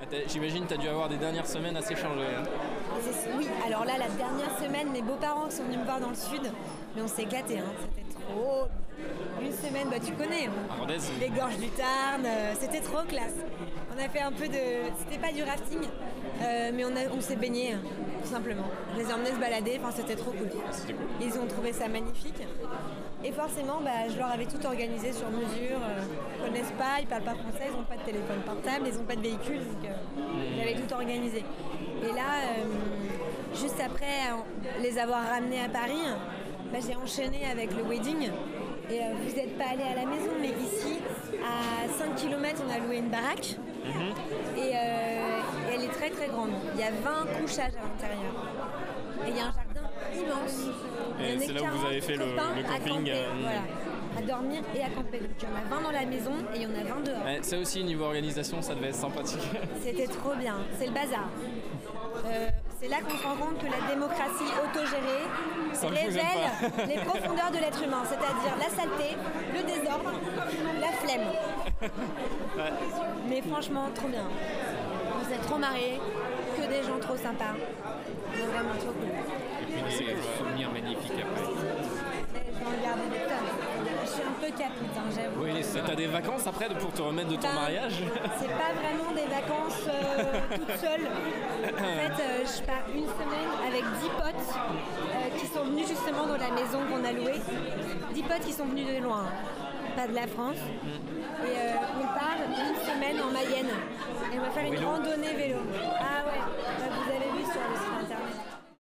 Ah, J'imagine tu as dû avoir des dernières semaines assez chargées. hein. Oui, alors là, la dernière semaine, mes beaux-parents sont venus me voir dans le sud, mais on s'est éclaté, hein. Trop. Une semaine, bah tu connais, hein. Les gorges du Tarn, euh, c'était trop classe. On a fait un peu de. C'était pas du rafting, euh, mais on, a- on s'est baigné, hein, tout simplement. Je les ai emmenés se balader, enfin c'était trop cool. C'était cool. Ils ont trouvé ça magnifique. Et forcément, bah, je leur avais tout organisé sur mesure. euh, ils connaissent pas, ils parlent pas français, ils n'ont pas de téléphone portable, ils n'ont pas de véhicule, donc euh, j'avais tout organisé. Et là, juste après les avoir ramenés à Paris, bah, j'ai enchaîné avec le wedding. Et euh, vous n'êtes pas allé à la maison, mais ici, à 5 km, on a loué une baraque. Et, euh, elle est très très grande. Il y a 20 couchages à l'intérieur. Et il y a un jardin immense. Et c'est là où vous 40 avez fait le- le à camping, camper, euh, voilà, à dormir et à camper. Donc il y en a 20 dans la maison et il y en a 20 dehors. Ouais, ça aussi, niveau organisation, ça devait être sympathique. C'était trop bien. C'est le bazar. Euh, c'est là qu'on se rend compte que la démocratie autogérée révèle les profondeurs de l'être humain, c'est-à-dire la saleté, le désordre, la flemme. Mais franchement, trop bien. On s'est trop marré, que des gens trop sympas. C'est vraiment trop cool. Et puis des souvenirs magnifiques après. Et je vais en garder des tonnes. Je suis un peu capite, hein, j'avoue. Oui, T'as des vacances après pour te remettre de ton Ben, mariage C'est pas vraiment des vacances euh, toute seule. En fait, je pars une semaine avec 10 potes euh, qui sont venus justement dans la maison qu'on a louée. 10 potes qui sont venus de loin, hein. pas de la France. Et euh, on part une semaine en Mayenne. Et on va faire une randonnée vélo.